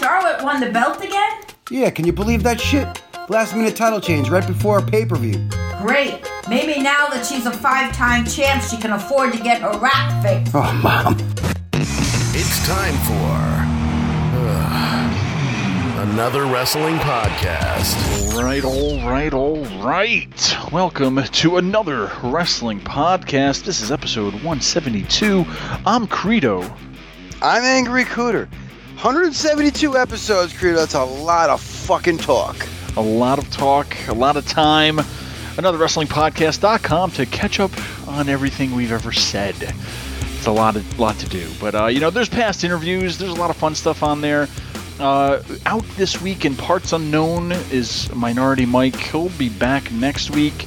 Charlotte won the belt again? Yeah, can you believe that shit? Last minute title change right before a pay per view. Great. Maybe now that she's a five time champ, she can afford to get her rap fixed. Oh, mom. It's time for uh, another wrestling podcast. All right, all right, all right. Welcome to another wrestling podcast. This is episode 172. I'm Credo. I'm Angry Kuter. 172 episodes, Credo. That's a lot of fucking talk. A lot of talk, a lot of time. Another WrestlingPodcast.com to catch up on everything we've ever said. It's a lot of lot to do, but uh, you know, there's past interviews. There's a lot of fun stuff on there. Uh, out this week in Parts Unknown is Minority Mike. He'll be back next week.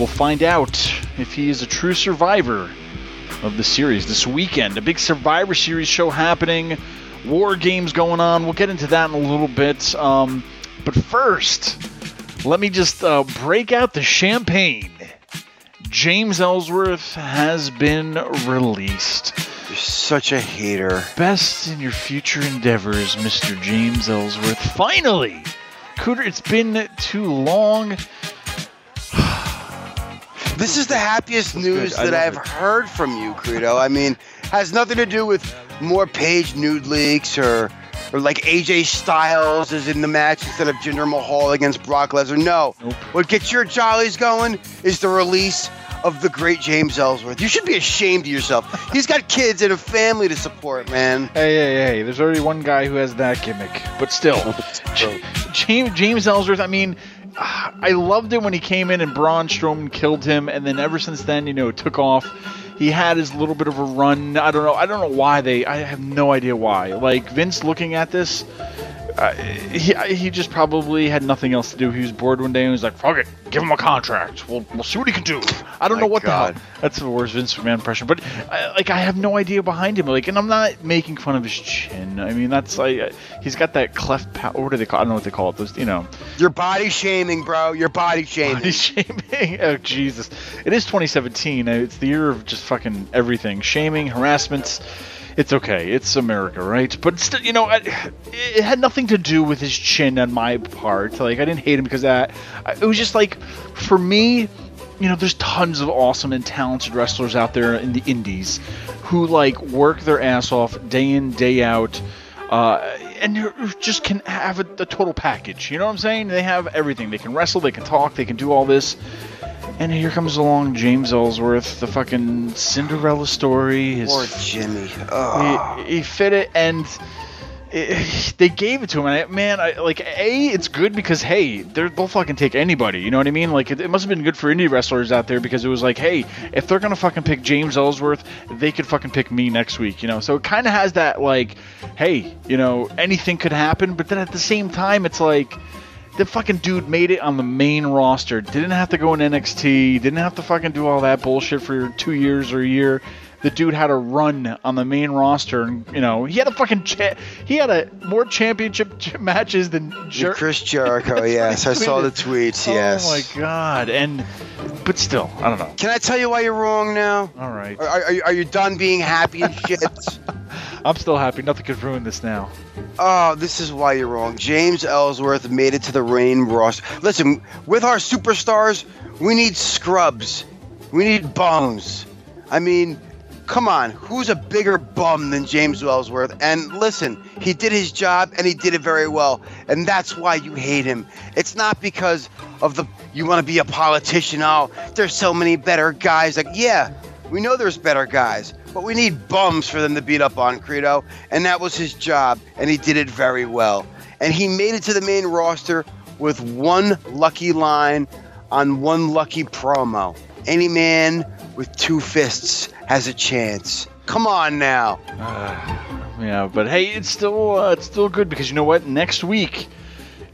We'll find out if he is a true survivor of the series this weekend. A big Survivor Series show happening. War games going on. We'll get into that in a little bit. Um, but first, let me just uh, break out the champagne. James Ellsworth has been released. You're such a hater. Best in your future endeavors, Mr. James Ellsworth. Finally! Kuter, it's been too long. This is the happiest news good. That I've it. heard from you, Credo. I mean, has nothing to do with more Paige nude leaks or or like AJ Styles is in the match instead of Jinder Mahal against Brock Lesnar. No. Nope. What gets your jollies going is the release of the great James Ellsworth. You should be ashamed of yourself. He's got kids and a family to support, man. Hey, hey, hey, there's already one guy who has that gimmick. But still, James, James Ellsworth, I mean, I loved it when he came in and Braun Strowman killed him, and then ever since then, you know, it took off. He had his little bit of a run. I don't know. I don't know why they. I have no idea why. Like Vince looking at this, uh, he he just probably had nothing else to do. He was bored one day and he was like, "Fuck it, give him a contract. We'll we'll see what he can do." I don't know what God. the hell. That's the worst Vince McMahon impression. But I, like, I have no idea behind him. Like, and I'm not making fun of his chin. I mean, that's like he's got that cleft. Pa- what do they call? I don't know what they call it. Those, you know, You're body shaming, bro. You're body shaming. body shaming. Oh Jesus! It is 2017. uh, It's the year of just fucking everything. Shaming, harassments. It's okay. It's America, right? But still, you know, I, it had nothing to do with his chin on my part. Like, I didn't hate him because that. It was just like, for me, you know, there's tons of awesome and talented wrestlers out there in the indies who like work their ass off day in, day out. Uh, and just can have a, a total package. You know what I'm saying? They have everything. They can wrestle, they can talk, they can do all this. And here comes along James Ellsworth, the fucking Cinderella story. His Poor Jimmy. Oh. he, he fit it and it, they gave it to him and I, man I, like a it's good because hey they're, they'll fucking take anybody you know what i mean like it, it must have been good for indie wrestlers out there because it was like hey if they're gonna fucking pick james ellsworth they could fucking pick me next week you know so it kind of has that like hey you know anything could happen but then at the same time it's like the fucking dude made it on the main roster. Didn't have to go in NXT. Didn't have to fucking do all that bullshit for two years or a year. The dude had a run on the main roster, and you know he had a fucking cha- he had a more championship ch- matches than Jer- Chris Jericho, yes. I saw the tweets, oh yes. Oh my god! And but still, I don't know. Can I tell you why you're wrong now? All right, Are, are, are you done being happy and shit? I'm still happy. Nothing could ruin this now. oh, this is why you're wrong. James Ellsworth made it to the Rain roster. Listen, with our superstars, we need scrubs. We need bums. I mean, come on, who's a bigger bum than James Ellsworth? And listen, he did his job and he did it very well. And that's why you hate him. It's not because of the you want to be a politician. Oh, there's so many better guys. Like, yeah, we know there's better guys, but we need bums for them to beat up on Credo. And that was his job, and he did it very well. And he made it to the main roster with one lucky line on one lucky promo. Any man with two fists has a chance. Come on now. Yeah, but hey, it's still uh, it's still good because you know what? Next week,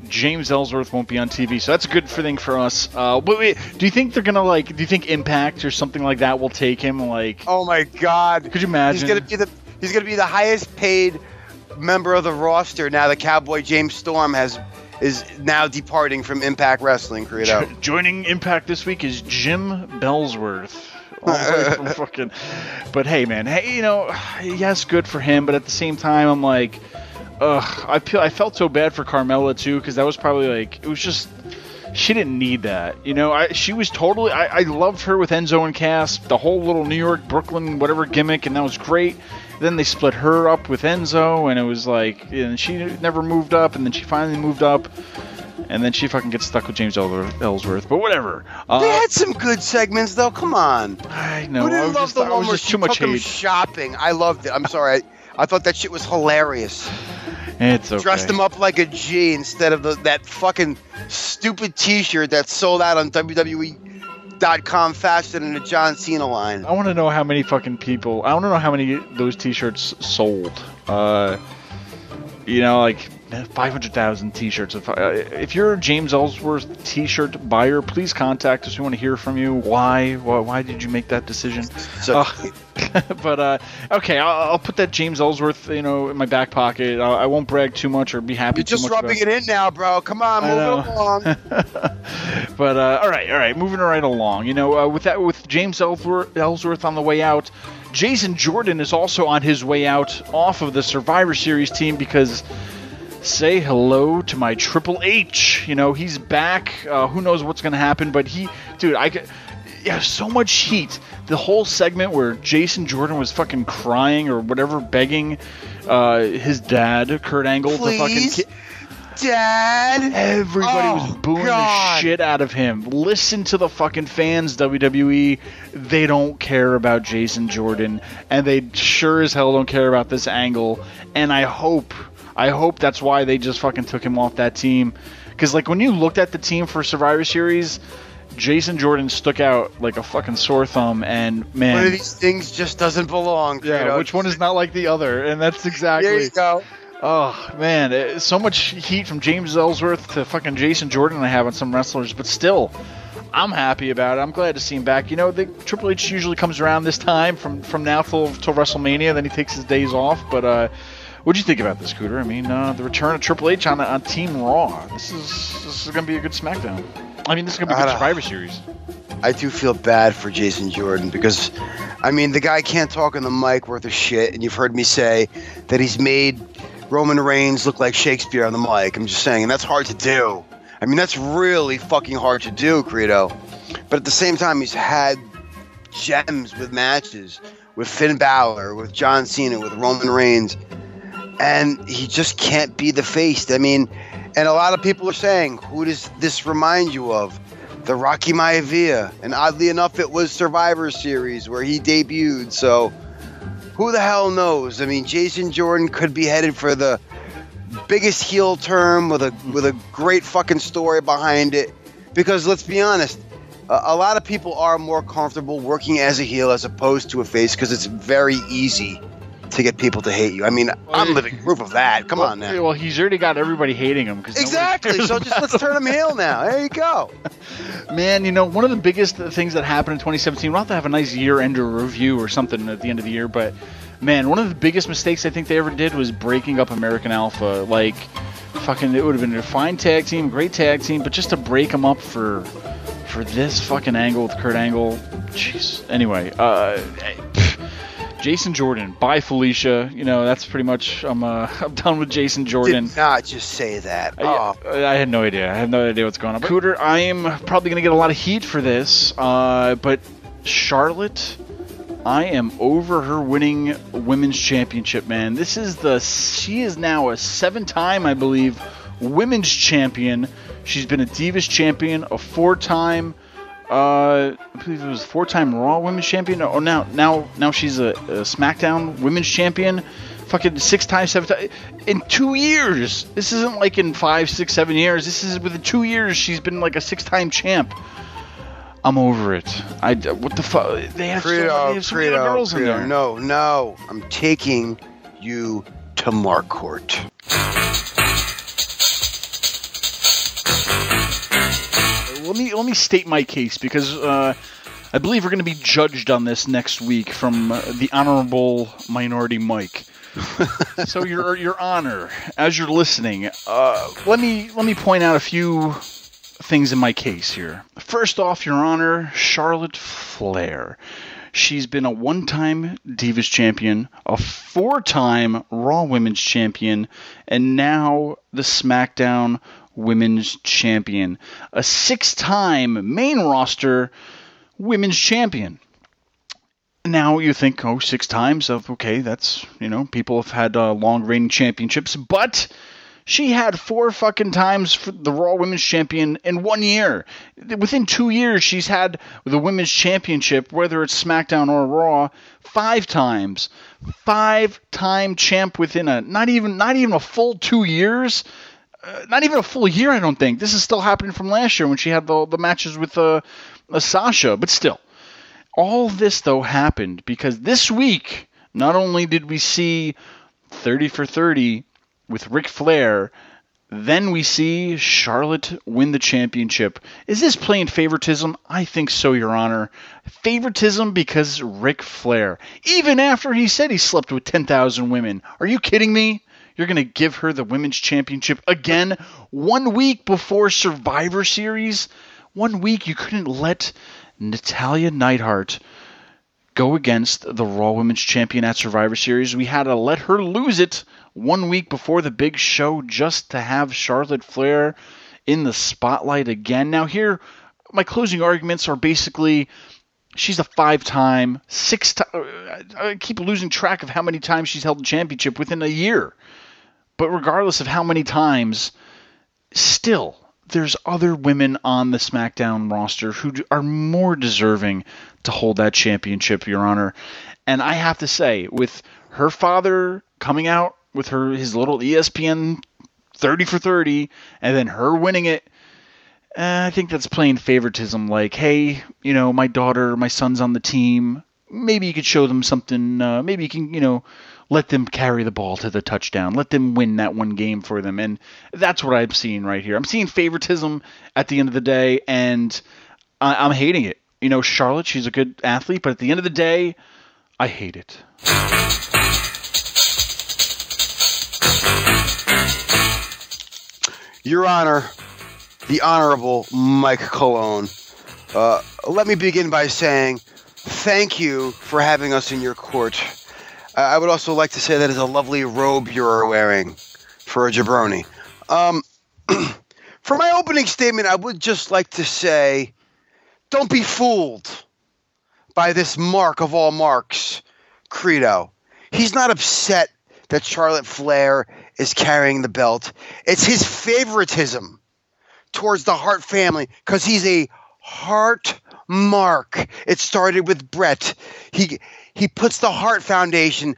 James Ellsworth won't be on TV, so that's a good thing for us. Uh, but wait, do you think they're gonna like? Do you think Impact or something like that will take him? Like, Oh my God. could you imagine? He's gonna be the he's gonna be the highest paid member of the roster now. The Cowboy James Storm has is now departing from Impact Wrestling. Credo. Jo- joining Impact this week is Jim Bellsworth. From fucking, but hey, man, hey, you know, yes, good for him. But at the same time, I'm like, ugh, I feel I felt so bad for Carmella too because that was probably like it was just she didn't need that. You know, I, she was totally. I, I loved her with Enzo and Cass, the whole little New York, Brooklyn, whatever gimmick, and that was great. Then they split her up with Enzo, and it was like, and she never moved up, and then she finally moved up, and then she fucking gets stuck with James Ellsworth. Ellsworth. But whatever. Uh, They had some good segments though. Come on. I know. Who I didn't was love just, the I one where she too much took him hate. shopping? I loved it. I'm sorry. I, I thought that shit was hilarious. It's okay. Dressed him up like a G instead of the, that fucking stupid T-shirt that sold out on WWE.com faster than the John Cena line. I want to know how many fucking people. I want to know how many those T-shirts sold. Uh, you know, like five hundred thousand T-shirts. If, uh, if you're a James Ellsworth T-shirt buyer, please contact us. We want to hear from you. Why? Why, why did you make that decision? So, Uh, but uh, okay, I'll, I'll put that James Ellsworth, you know, in my back pocket. I, I won't brag too much or be happy. you're too just rubbing it in now, bro. Come on, move it along. but uh, all right, all right, moving right along. You know, uh, with that, with James Ellsworth, Ellsworth on the way out, Jason Jordan is also on his way out off of the Survivor Series team because say hello to my Triple H. You know, he's back. Uh, who knows what's gonna happen? But he, dude, I get. Yeah, so much heat. The whole segment where Jason Jordan was fucking crying or whatever, begging uh, his dad, Kurt Angle, to fucking. Please, ki- Dad. Everybody was Oh, booing the shit out of him. Listen to the fucking fans, WWE. They don't care about Jason Jordan, and they sure as hell don't care about this angle. And I hope, I hope that's why they just fucking took him off that team. Because like when you looked at the team for Survivor Series, Jason Jordan stuck out like a fucking sore thumb. And man, One of these things just doesn't belong. yeah, Credo. which one is not like the other? And that's exactly. There you go. Oh man, eh, so much heat from James Ellsworth to fucking Jason Jordan I have on some wrestlers, but still, I'm happy about it. I'm glad to see him back. You know, the Triple H usually comes around this time from from now till till WrestleMania, then he takes his days off. But uh, what'd you think about this, Kuter? I mean, uh, the return of Triple H on on Team Raw. This is this is gonna be a good SmackDown. I mean, this is gonna be a good Survivor Series. I do feel bad for Jason Jordan because, I mean, the guy can't talk on the mic worth a shit, and you've heard me say that he's made Roman Reigns look like Shakespeare on the mic. I'm just saying, and that's hard to do. I mean, that's really fucking hard to do, Credo. But at the same time, he's had gems with matches with Finn Balor, with John Cena, with Roman Reigns, and he just can't be the face. I mean, and a lot of people are saying, who does this remind you of? The Rocky Maivia, and oddly enough, it was Survivor Series where he debuted. So, who the hell knows? I mean, Jason Jordan could be headed for the biggest heel term with a with a great fucking story behind it. Because let's be honest, a, a lot of people are more comfortable working as a heel as opposed to a face because it's very easy to get people to hate you. I mean, I'm living proof of that. Come well, on now. Well, he's already got everybody hating him because Exactly. So just let's turn him heel now. There you go. Man, you know, one of the biggest things that happened in 2017, we'll have to have a nice year end review or something at the end of the year, but man, one of the biggest mistakes I think they ever did was breaking up American Alpha. Like, fucking, it would have been a fine tag team, great tag team, but just to break them up for for this fucking angle with Kurt Angle, jeez. Anyway, uh, Jason Jordan, bye Felicia. You know, that's pretty much I'm uh, I'm done with Jason Jordan. Did not just say that. Oh, I, I had no idea. I had no idea what's going on. But Cooter, I am probably going to get a lot of heat for this, uh, but Charlotte, I am over her winning women's championship, man. This is the she is now a seven-time, I believe, women's champion. She's been a Divas champion, a four-time. Uh, I believe it was four-time Raw Women's Champion. Oh, now, now, now she's a, a SmackDown Women's Champion. Fucking six times, seven times in two years. This isn't like in five, six, seven years. This is within two years. She's been like a six-time champ. I'm over it. I what the fuck? They have so, they have so many Credo, girls in there. No, no. I'm taking you to Mark Court. Let me let me state my case because uh, I believe we're going to be judged on this next week from uh, the honorable minority Mike. so your your honor, as you're listening, uh, let me let me point out a few things in my case here. First off, your honor, Charlotte Flair. She's been a one time Divas champion, a four time Raw Women's champion, and now the SmackDown Women's champion. A six time main roster Women's champion. Now you think, oh, six times of okay, that's you know people have had uh, long reigning championships, but she had four fucking times for the Raw Women's Champion in one year. Within two years, she's had the Women's Championship, whether it's SmackDown or Raw, five times. Five-time champ within a not even not even a full two years. Uh, not even a full year, I don't think. This is still happening from last year when she had the the matches with uh, uh Sasha, but still all this, though, happened because this week, not only did we see 30 for 30 with Ric Flair, then we see Charlotte win the championship. Is this playing favoritism? I think so, Your Honor. Favoritism because Ric Flair. Even after he said he slept with 10,000 women. Are you kidding me? You're going to give her the women's championship again one week before Survivor Series? One week you couldn't let Natalya Neidhart go against the Raw Women's Champion at Survivor Series. We had to let her lose it one week before the big show just to have Charlotte Flair in the spotlight again. Now, here, my closing arguments are basically she's a five time, six time. Uh, I keep losing track of how many times she's held the championship within a year. But regardless of how many times, still, there's other women on the SmackDown roster who are more deserving to hold that championship, Your Honor. And I have to say, with her father coming out with her his little ESPN 30 for 30, and then her winning it, eh, I think that's plain favoritism. Like, hey, you know, my daughter, my son's on the team. Maybe you could show them something. Uh, maybe you can, you know, let them carry the ball to the touchdown. Let them win that one game for them. And that's what I'm seeing right here. I'm seeing favoritism at the end of the day, and I- am hating it. You know, Charlotte, she's a good athlete, but at the end of the day, I hate it. Your Honor, the Honorable Mike Colon. Uh, let me begin by saying thank you for having us in your court. I would also like to say that is a lovely robe you're wearing for a jabroni. Um, for my opening statement, I would just like to say don't be fooled by this mark of all marks, Credo. He's not upset that Charlotte Flair is carrying the belt. It's his favoritism towards the Hart family because he's a Hart mark. It started with Bret. He he puts the Hart Foundation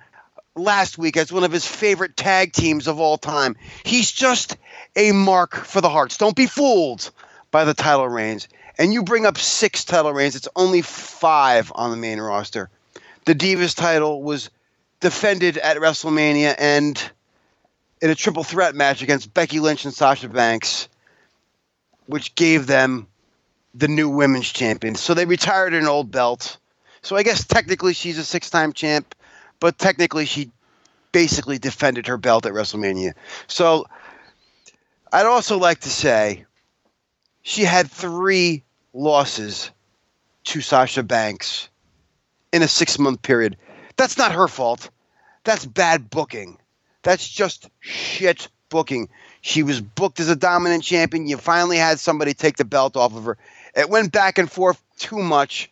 last week as one of his favorite tag teams of all time. He's just a mark for the Harts. Don't be fooled by the title reigns. And you bring up six title reigns. It's only five on the main roster. The Divas title was defended at WrestleMania and in a triple threat match against Becky Lynch and Sasha Banks, which gave them the new women's champion. So they retired an old belt so I guess technically she's a six time champ, but technically she basically defended her belt at WrestleMania. So I'd also like to say she had three losses to Sasha Banks in a six month period. That's not her fault. That's bad booking. That's just shit booking. She was booked as a dominant champion. You finally had somebody take the belt off of her. It went back and forth too much.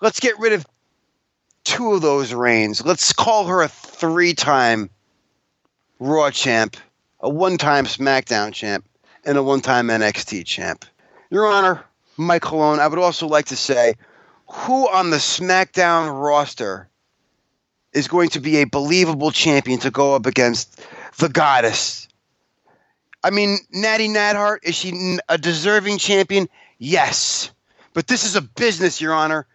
Let's get rid of two of those reigns. Let's call her a three time Raw champ, a one time SmackDown champ, and a one time NXT champ. Your Honor, Mike Colon, I would also like to say who on the SmackDown roster is going to be a believable champion to go up against the goddess? I mean, Natty Neidhart, is she a deserving champion? Yes. But this is a business, Your Honor.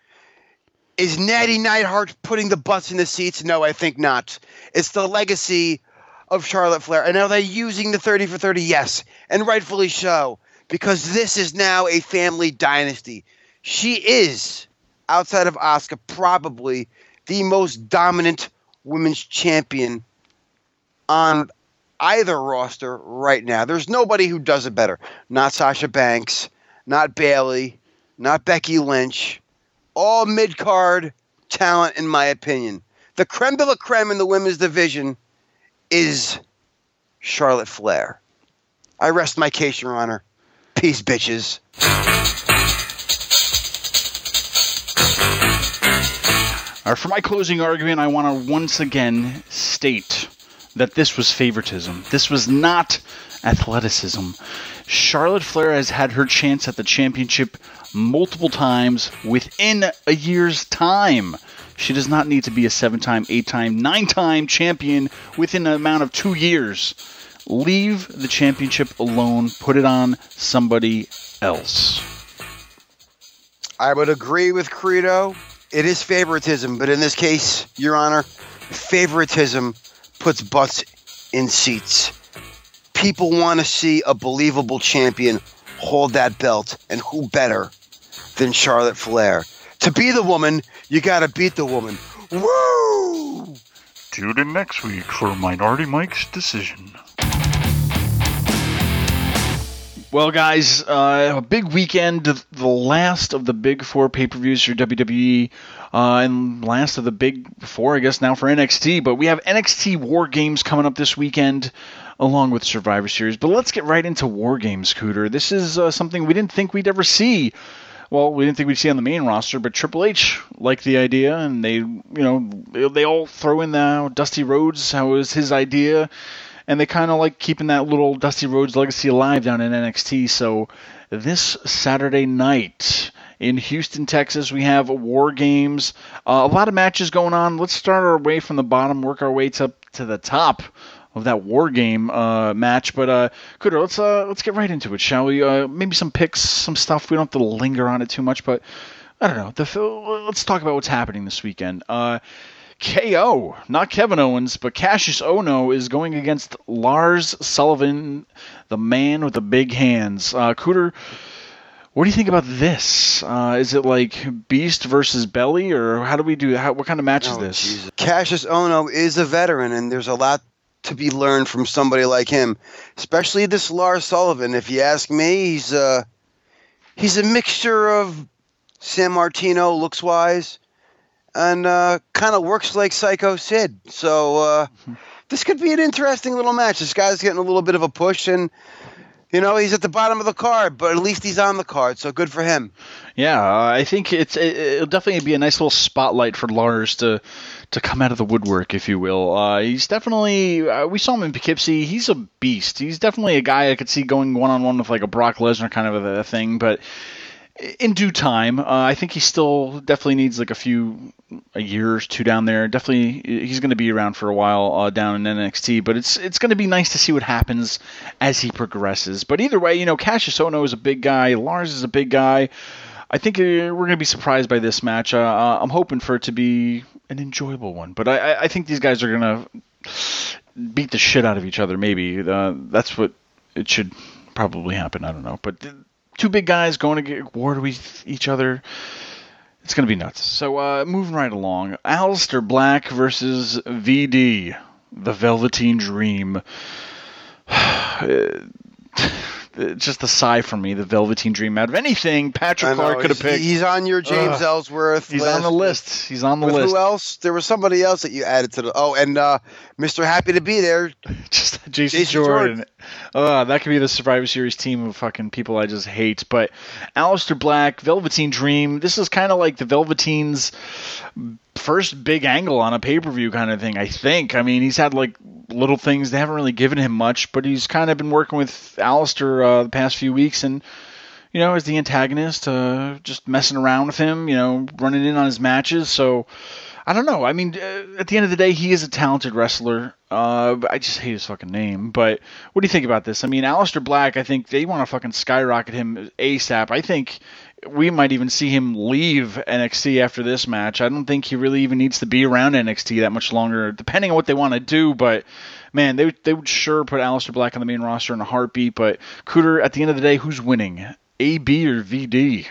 Is Natty Neidhart putting the butts in the seats? No, I think not. It's the legacy of Charlotte Flair. And are they using the 30 for 30? Yes. And rightfully so, because this is now a family dynasty. She is, outside of Asuka, probably the most dominant women's champion on either roster right now. There's nobody who does it better. Not Sasha Banks, not Bayley, not Becky Lynch all mid card talent, in my opinion. The creme de la creme in the women's division is Charlotte Flair. I rest my case, Your Honor. Peace, bitches. For my closing argument, I want to once again state that this was favoritism. This was not athleticism. Charlotte Flair has had her chance at the championship multiple times within a year's time. She does not need to be a seven time, eight time, nine time champion within an amount of two years. Leave the championship alone, put it on somebody else. I would agree with Credo. It is favoritism, but in this case, Your Honor, favoritism puts butts in seats. People want to see a believable champion hold that belt, and who better than Charlotte Flair? To be the woman, you got to beat the woman. Woo! Tune in next week for Minority Mike's decision. Well, guys, uh, a big weekend, the last of the big four pay per views for WWE, uh, and last of the big four, I guess, now for NXT. But we have NXT War Games coming up this weekend, along with Survivor Series. But let's get right into War Games, Kuter. This is uh, something we didn't think we'd ever see. Well, we didn't think we'd see on the main roster, but Triple H liked the idea, and they, you know, they all throw in the Dusty Rhodes, how was his idea and they kind of like keeping that little Dusty Rhodes legacy alive down in NXT. So this Saturday night in Houston, Texas, we have War Games. Uh, a lot of matches going on. Let's start our way from the bottom, work our way to to the top of that War Game uh, match. But uh, Kuter, let's uh, let's get right into it, shall we? Uh, maybe some picks, some stuff. We don't have to linger on it too much, but I don't know. The, let's talk about what's happening this weekend. Uh, KO, not Kevin Owens, but Kassius Ohno is going against Lars Sullivan, the man with the big hands. Uh, Kuter, what do you think about this? Uh, is it like Beast versus Belly, or how do we do? How, what kind of match is Oh, this? Jesus. Kassius Ohno is a veteran, and there's a lot to be learned from somebody like him, especially this Lars Sullivan. If you ask me, he's uh, he's a mixture of Sammartino looks wise, and uh, kind of works like Psycho Sid. So uh, this could be an interesting little match. This guy's getting a little bit of a push, and you know he's at the bottom of the card, but at least he's on the card, so good for him. Yeah, uh, I think it's it, it'll definitely be a nice little spotlight for Lars to to come out of the woodwork, if you will. Uh, he's definitely uh, we saw him in Poughkeepsie. He's a beast. He's definitely a guy I could see going one on one with like a Brock Lesnar kind of a, a thing, but. In due time, uh, I think he still definitely needs like a few, a year or two down there. Definitely, he's going to be around for a while uh, down in NXT. But it's it's going to be nice to see what happens as he progresses. But either way, you know, Kassius Ohno is a big guy. Lars is a big guy. I think uh, we're going to be surprised by this match. Uh, uh, I'm hoping for it to be an enjoyable one, but I, I- think these guys are to beat the shit out of each other. Maybe uh, that's what it should probably happen. I don't know, but two big guys going to get war with each other. It's to be nuts. So uh, moving right along, Aleister Black versus VD, the Velveteen Dream. Just a sigh for me. The Velveteen Dream. Out of anything, Patrick Clark could have picked. He's on your James Ugh. Ellsworth. He's on the list. He's on the With list. who else? There was somebody else that you added to the. Oh, and uh, Mr. Happy to be there. just Jason, Jason Jordan. Jordan. Uh, that could be the Survivor Series team of fucking people I just hate. But Aleister Black, Velveteen Dream. This is kind of like the Velveteen's first big angle on a pay per view kind of thing. I think. I mean, he's had like little things. They haven't really given him much, but he's kind of been working with Aleister uh, the past few weeks and. You know, as the antagonist, uh, just messing around with him, you know, running in on his matches. So, I don't know. I mean, uh, at the end of the day, he is a talented wrestler. Uh, I just hate his fucking name. But what do you think about this? I mean, Aleister Black, I think they want to fucking skyrocket him ASAP. I think we might even see him leave NXT after this match. I don't think he really even needs to be around NXT that much longer, depending on what they want to do. But man, they they would sure put Aleister Black on the main roster in a heartbeat. But Kuter, at the end of the day, who's winning? AB or VD?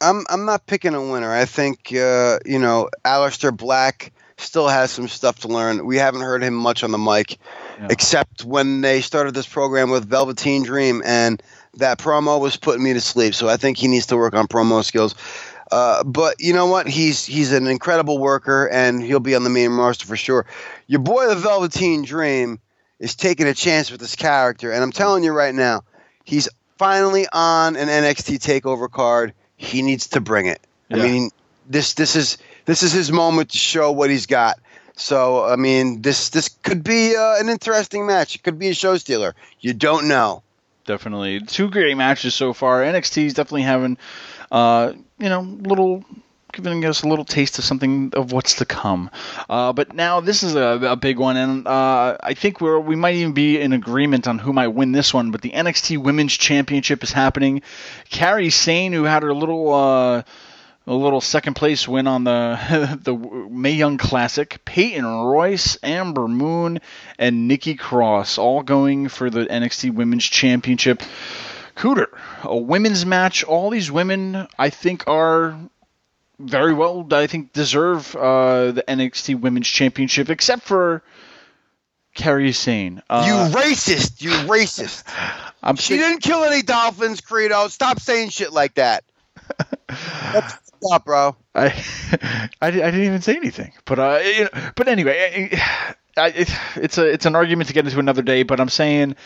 I'm I'm not picking a winner. I think uh, you know Aleister Black still has some stuff to learn. We haven't heard him much on the mic, Yeah. except when they started this program with Velveteen Dream, and that promo was putting me to sleep. So I think he needs to work on promo skills. Uh, but you know what? He's he's an incredible worker, and he'll be on the main roster for sure. Your boy, the Velveteen Dream, is taking a chance with this character, and I'm telling you right now, he's finally on an NXT Takeover card. He needs to bring it. I mean, this this is this is his moment to show what he's got. So I mean, this this could be uh, an interesting match. It could be a show stealer. You don't know. Definitely, two great matches so far. NXT is definitely having, uh, you know, little giving us a little taste of something of what's to come. Uh, but now this is a, a big one, and uh, I think we're we might even be in agreement on who might win this one. But the NXT Women's Championship is happening. Kairi Sane, who had her little. Uh, a little second place win on the the May Young Classic. Peyton Royce, Ember Moon, and Nikki Cross all going for the NXT Women's Championship. Kuter, a women's match. All these women, I think, are very well. I think deserve uh, the NXT Women's Championship, except for Kairi Sane. Uh, you racist! You racist! I'm She sick- didn't kill any dolphins, Credo. Stop saying shit like that. That's stop, bro. I, I, I didn't even say anything, but uh, you know, but anyway, I, I, it, it's a it's an argument to get into another day. But I'm saying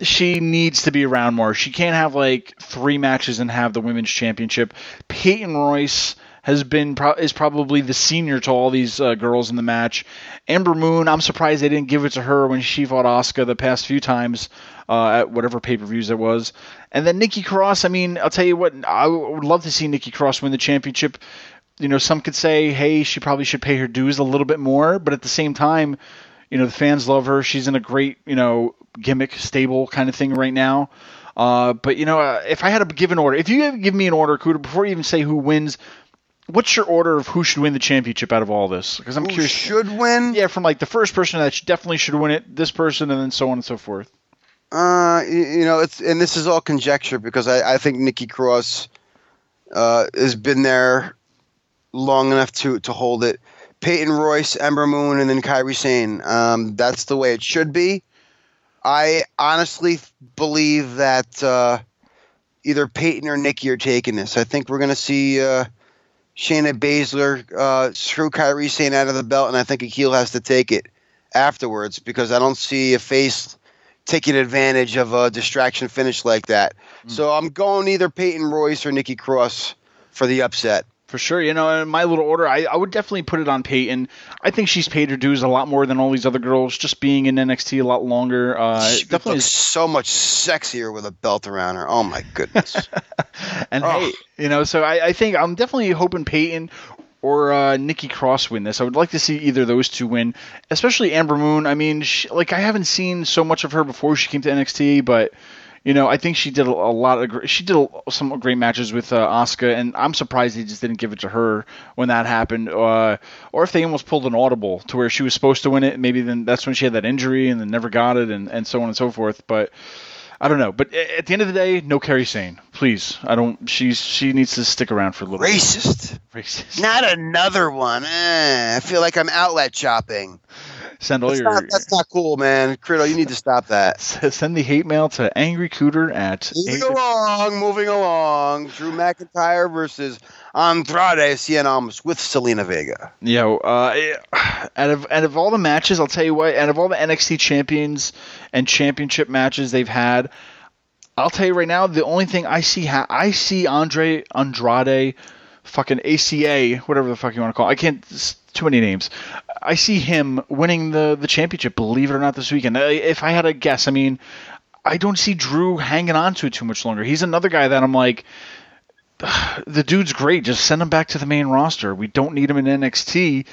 she needs to be around more. She can't have like three matches and have the women's championship. Peyton Royce has been pro- is probably the senior to all these uh, girls in the match. Ember Moon, I'm surprised they didn't give it to her when she fought Asuka the past few times uh, at whatever pay per views it was. And then Nikki Cross, I mean, I'll tell you what, I would love to see Nikki Cross win the championship. You know, some could say, hey, she probably should pay her dues a little bit more, but at the same time, you know, the fans love her. She's in a great, you know, gimmick stable kind of thing right now. Uh, but you know, uh, if I had to give an order, if you give me an order, Kuter, before you even say who wins, what's your order of who should win the championship out of all this? Because I'm Who curious. should win? Yeah, from like the first person that definitely should win it, this person, and then so on and so forth. Uh, you, know, it's and this is all conjecture because I, I think Nikki Cross uh, has been there long enough to to hold it. Peyton Royce, Ember Moon, and then Kairi Sane. Um, that's the way it should be. I honestly believe that uh, either Peyton or Nikki are taking this. I think we're going to see uh, Shayna Baszler uh, screw Kairi Sane out of the belt, and I think a heel has to take it afterwards because I don't see a face taking advantage of a distraction finish like that. So I'm going either Peyton Royce or Nikki Cross for the upset. For sure, you know, in my little order, I, I would definitely put it on Peyton. I think she's paid her dues a lot more than all these other girls, just being in NXT a lot longer. Uh, she definitely, looks so much sexier with a belt around her. Oh my goodness. and Oh. hey, you know, so I, I think I'm definitely hoping Peyton or uh, Nikki Cross win this. I would like to see either of those two win, especially Ember Moon. I mean, she, like I haven't seen so much of her before she came to NXT, but you know, I think she did a, a lot of she did a, some great matches with uh, Asuka, and I'm surprised they just didn't give it to her when that happened, uh, or if they almost pulled an audible to where she was supposed to win it. Maybe then that's when she had that injury and then never got it, and, and so on and so forth. But I don't know. But at the end of the day, no Kairi Sane, please. I don't. She's she needs to stick around for a little. Racist. bit. Racist. Not another one. Eh, I feel like I'm outlet shopping. Send all That's your not, that's not cool, man. Criddle, you need to stop that. send the hate mail to Angry Kuter at Moving along, moving along. Drew McIntyre versus Andrade Cien Almas with Zelina Vega. Yo, uh, out of out of all the matches, I'll tell you what. Out of all the NXT champions and championship matches they've had, I'll tell you right now, the only thing I see, ha- I see Andre Andrade, fucking ACA, whatever the fuck you want to call. It. I can't. Too many names. I see him winning the the championship. Believe it or not, this weekend. If I had a guess, I mean, I don't see Drew hanging on to it too much longer. He's another guy that I'm like the dude's great. Just send him back to the main roster. We don't need him in NXT.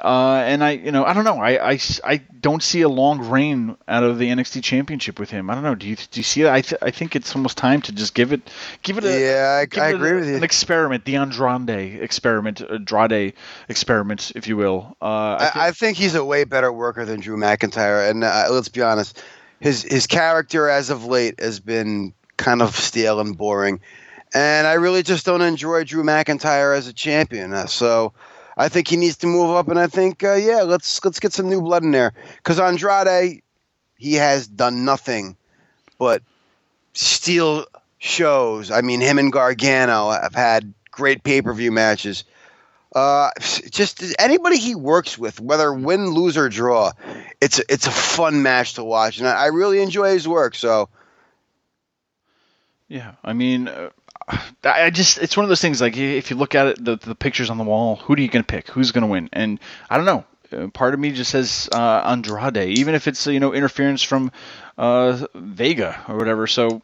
Uh, and I, you know, I don't know. I, I, I don't see a long reign out of the NXT Championship with him. I don't know. Do you do you see that? I, th- I think it's almost time to just give it give it a Yeah, I, I agree a- with you. An experiment, the Andrade experiment, Andrade experiment, if you will. Uh, I I, think- I think he's a way better worker than Drew McIntyre, and uh, let's be honest, his his character as of late has been kind of stale and boring, and I really just don't enjoy Drew McIntyre as a champion. Uh, so I think he needs to move up, and I think uh, yeah, let's let's get some new blood in there because Andrade, he has done nothing but steal shows. I mean, him and Gargano have had great pay per view matches. Uh, just anybody he works with, whether win, lose, or draw, it's it's a fun match to watch, and I, I really enjoy his work. So Yeah, I mean, uh, I just it's one of those things. Like if you look at it, the the pictures on the wall, who are you going to pick? Who's going to win? And I don't know. Uh, Part of me just says uh, Andrade, even if it's you know interference from uh, Vega or whatever. So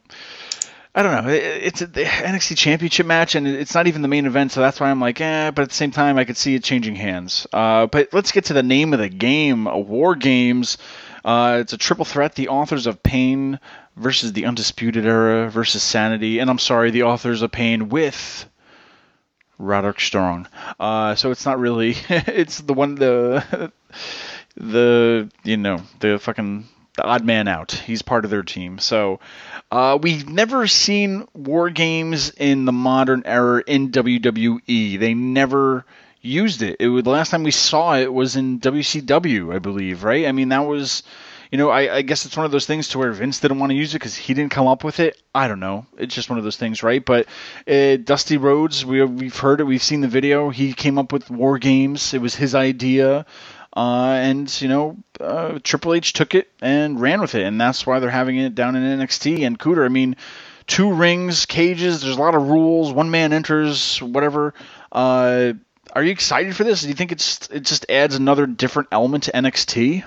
I don't know. It's a, the NXT Championship match, and it's not even the main event, so that's why I'm like, eh. But at the same time, I could see it changing hands. Uh, but let's get to the name of the game: War Games. Uh, it's a triple threat. The authors of Pain versus the Undisputed Era versus Sanity, and I'm sorry, the authors of Pain with Roderick Strong. Uh, so it's not really. it's the one the the you know the fucking the odd man out. He's part of their team. So uh, we've never seen war games in the modern era in WWE. They never used it. It was the last time we saw it was in WCW, I believe. Right? I mean that was. You know, I, I guess it's one of those things to where Vince didn't want to use it because he didn't come up with it. I don't know. It's just one of those things, right? But uh, Dusty Rhodes, we, we've heard it, we've seen the video. He came up with War Games. It was his idea. Uh, and you know, uh, Triple H took it and ran with it, and that's why they're having it down in NXT. And Kuter, I mean, two rings, cages. There's a lot of rules. One man enters, whatever. Uh, are you excited for this? Do you think it's it just adds another different element to NXT?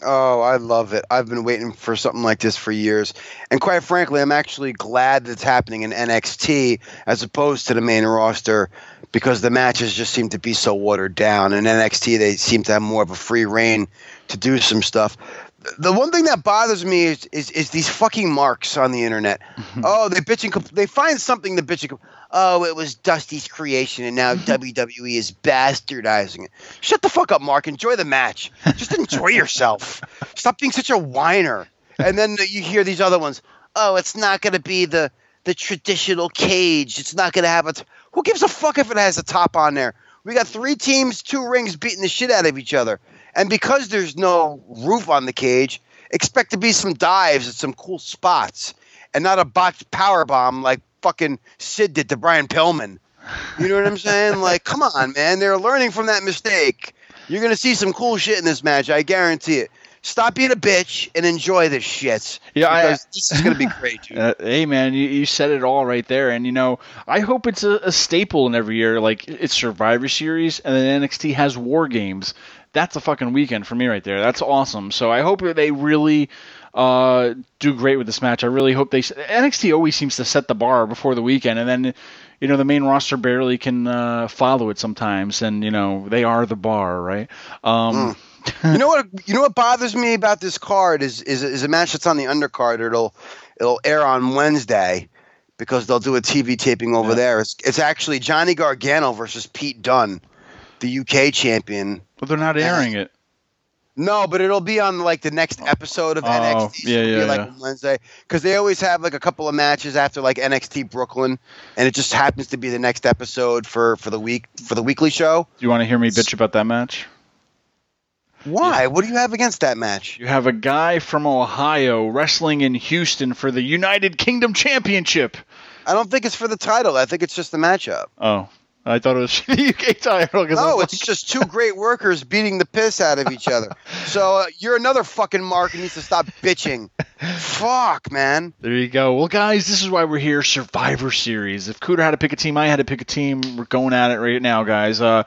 Oh, I love it. I've been waiting for something like this for years. And quite frankly, I'm actually glad that it's happening in NXT as opposed to the main roster because the matches just seem to be so watered down. In NXT, they seem to have more of a free reign to do some stuff. The one thing that bothers me is is, is these fucking marks on the internet. oh, they bitch and compl- they find something to bitch and compl- Oh, it was Dusty's creation, and now WWE is bastardizing it. Shut the fuck up, Mark. Enjoy the match. Just enjoy yourself. Stop being such a whiner. And then you hear these other ones. Oh, it's not going to be the the traditional cage. It's not going to have a. T- Who gives a fuck if it has a top on there? We got three teams, two rings beating the shit out of each other. And because there's no roof on the cage, expect to be some dives at some cool spots and not a botched power bomb like fucking Sid did to Brian Pillman. You know what I'm saying? Like, come on, man. They're learning from that mistake. You're gonna see some cool shit in this match. I guarantee it. Stop being a bitch and enjoy this shit. Yeah, I- this is gonna be great, dude. Uh, hey man, you, you said it all right there, and you know I hope it's a, a staple in every year. Like it's Survivor Series, and then NXT has War Games. That's a fucking weekend for me right there. That's awesome. So I hope they really uh, do great with this match. I really hope they. NXT always seems to set the bar before the weekend, and then you know the main roster barely can uh, follow it sometimes, and you know they are the bar, right? Um, you know what? You know what bothers me about this card is is is a match that's on the undercard. It'll it'll air on Wednesday because they'll do a TV taping over Yeah. there. It's it's actually Johnny Gargano versus Pete Dunne, the UK champion. But they're not airing it. No, but it'll be on like the next oh. episode of Oh, NXT. so yeah, it'll yeah, be like yeah. Wednesday because they always have like a couple of matches after like NXT Brooklyn, and it just happens to be the next episode for for the week for the weekly show. Do you want to hear me bitch about that match? Why? What do you have against that match? You have a guy from Ohio wrestling in Houston for the United Kingdom Championship. I don't think it's for the title. I think it's just the matchup. Oh, I thought it was the UK title. No, it's like- just two great workers beating the piss out of each other. So uh, you're another fucking mark and needs to stop bitching. Fuck, man. There you go. Well, guys, this is why we're here. Survivor Series. If Kuter had to pick a team, I had to pick a team. We're going at it right now, guys. Uh,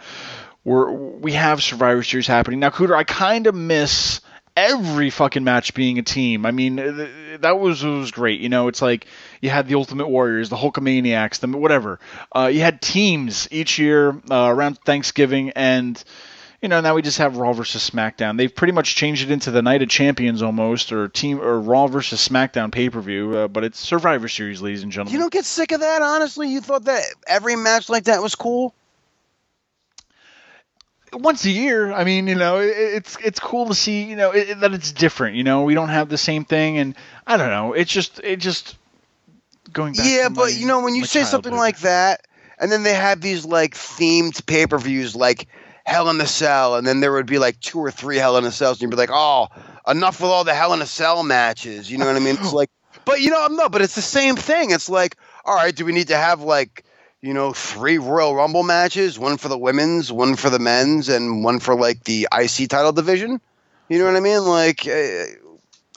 we're we have Survivor Series happening now. Kuter, I kind of miss every fucking match being a team. I mean, th- that was was great. You know, it's like you had the Ultimate Warriors, the Hulkamaniacs, the whatever. Uh, you had teams each year uh, around Thanksgiving and you know, now we just have Raw versus SmackDown. They've pretty much changed it into the Night of Champions almost, or team or Raw versus SmackDown pay per view. Uh, but it's Survivor Series, ladies and gentlemen. You don't get sick of that, honestly? You thought that every match like that was cool? Once a year, I mean, you know, it, it's it's cool to see, you know, it, that it's different. You know, we don't have the same thing, and I don't know. It's just it just going back. Yeah, but my- you know, when you say something like that, and then they have these like themed pay per views like Hell in a Cell, and then there would be like two or three Hell in a Cells, and you'd be like, oh, enough with all the Hell in a Cell matches. You know what I mean? It's like, but you know, no, but it's the same thing. It's like, all right, do we need to have like you know, three Royal Rumble matches, one for the women's, one for the men's, and one for like the IC title division. You know what I mean? Like, uh,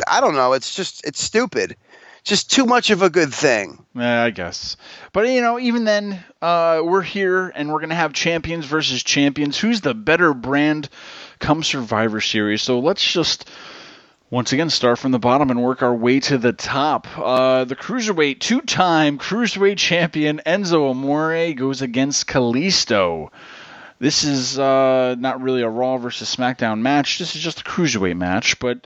I don't know. It's just it's stupid. Just too much of a good thing. Yeah, I guess. But you know, even then, uh, we're here and we're gonna have champions versus champions. Who's the better brand come Survivor Series? So let's just once again start from the bottom and work our way to the top. Uh, the cruiserweight, two-time cruiserweight champion Enzo Amore goes against Kalisto. This is uh, not really a Raw versus SmackDown match. This is just a cruiserweight match, but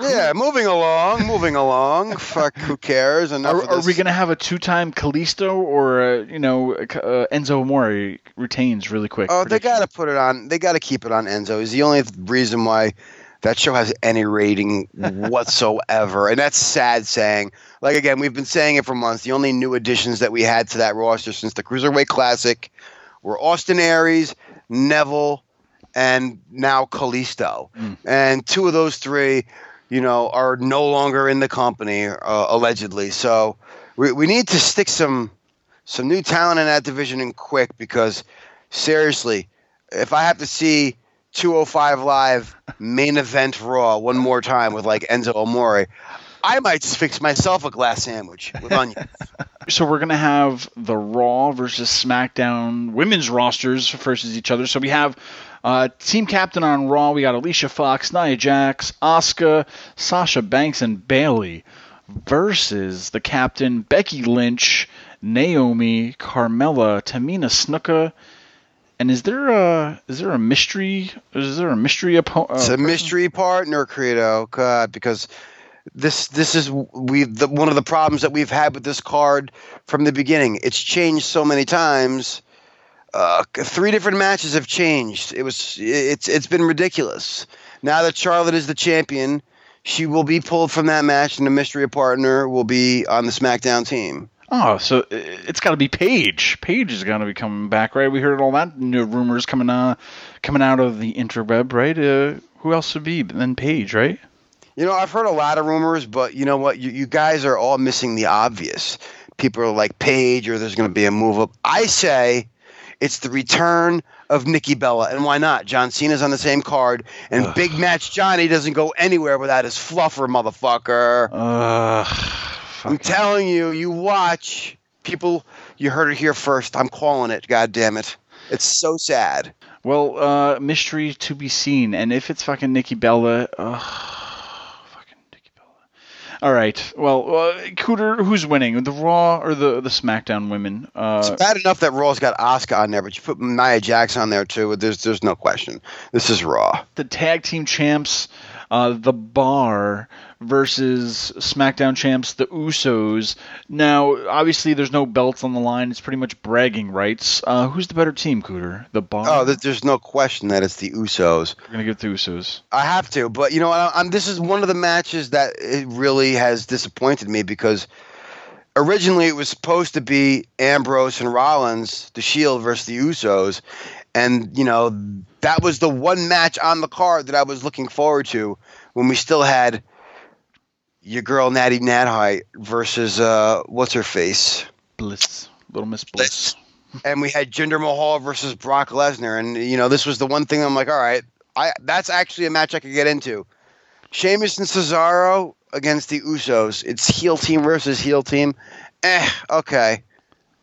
Yeah, moving along, moving along. Fuck, who cares? Enough Are, are we going to have a two-time Kalisto or uh, you know uh, Enzo Amore retains really quick? Oh, they got to put it on. They got to keep it on Enzo. Is the only reason why that show has any rating whatsoever, and that's sad saying. Like again, we've been saying it for months. The only new additions that we had to that roster since the Cruiserweight Classic were Austin Aries, Neville, and now Kalisto. Mm. And two of those three, you know, are no longer in the company uh, allegedly. So we we need to stick some some new talent in that division and quick because seriously, if I have to see 205 Live main event Raw one more time with like Enzo Amore, I might just fix myself a glass sandwich with onions. So we're gonna have the Raw versus SmackDown women's rosters versus each other. So we have uh, team captain on Raw. We got Alicia Fox, Nia Jax, Asuka, Sasha Banks, and Bayley versus the captain Becky Lynch, Naomi, Carmella, Tamina Snuka. And is there a is there a mystery? Is there a mystery opponent? it's a mystery partner, Credo, God, because this this is we the, one of the problems that we've had with this card from the beginning. It's changed so many times. Uh, three different matches have changed. It was it's it's been ridiculous. Now that Charlotte is the champion, she will be pulled from that match, and the mystery partner will be on the SmackDown team. Oh, so it's got to be Paige. Paige is going to be coming back, right? We heard all that new rumors coming uh, coming out of the interweb, right? Uh, who else would be than Paige, right? You know, I've heard a lot of rumors, but you know what? You, you guys are all missing the obvious. People are like Paige, or there's going to be a move up. I say it's the return of Nikki Bella, and why not? John Cena's on the same card, and Ugh. Big Match Johnny doesn't go anywhere without his fluffer, motherfucker. Uh, I'm telling you, you watch. People, you heard it here first. I'm calling it. God damn it. It's so sad. well, uh, mystery to be seen, and if it's fucking Nikki Bella, uh, fucking Nikki Bella. All right, well, uh, Kuter, who's winning, the Raw or the the SmackDown women? Uh, It's bad enough that Raw's got Asuka on there, but you put Nia Jax on there too. There's there's no question. This is Raw. the tag team champs, uh, the Bar versus SmackDown champs, the Usos. Now, obviously, there's no belts on the line. It's pretty much bragging rights. Uh, who's the better team, Kuter? The Bar. Oh, there's no question that it's the Usos. We're gonna give the Usos. I have to, but you know, I, I'm, this is one of the matches that it really has disappointed me because originally it was supposed to be Ambrose and Rollins, the Shield versus the Usos, and you know that was the one match on the card that I was looking forward to when we still had your girl Natty Neidhart versus uh, what's her face, Bliss, Little Miss Bliss. and we had Jinder Mahal versus Brock Lesnar, and you know this was the one thing I'm like, all right, I that's actually a match I could get into. Sheamus and Cesaro against the Usos. It's heel team versus heel team. Eh, okay,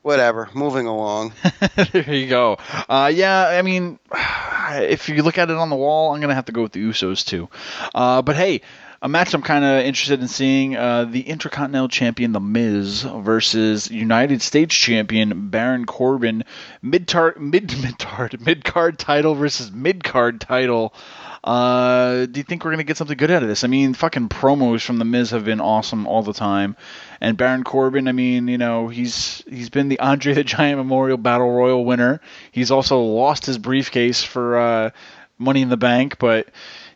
whatever. Moving along. there you go. Uh, yeah, I mean, if you look at it on the wall, I'm gonna have to go with the Usos too. Uh, but hey, a match I'm kind of interested in seeing: uh, the Intercontinental Champion, The Miz, versus United States Champion Baron Corbin. Mid mid mid mid card title versus mid card title. Uh, do you think we're gonna get something good out of this? I mean, fucking promos from the Miz have been awesome all the time, and Baron Corbin. I mean, you know, he's he's been the Andre the Giant Memorial Battle Royal winner. He's also lost his briefcase for uh, Money in the Bank, but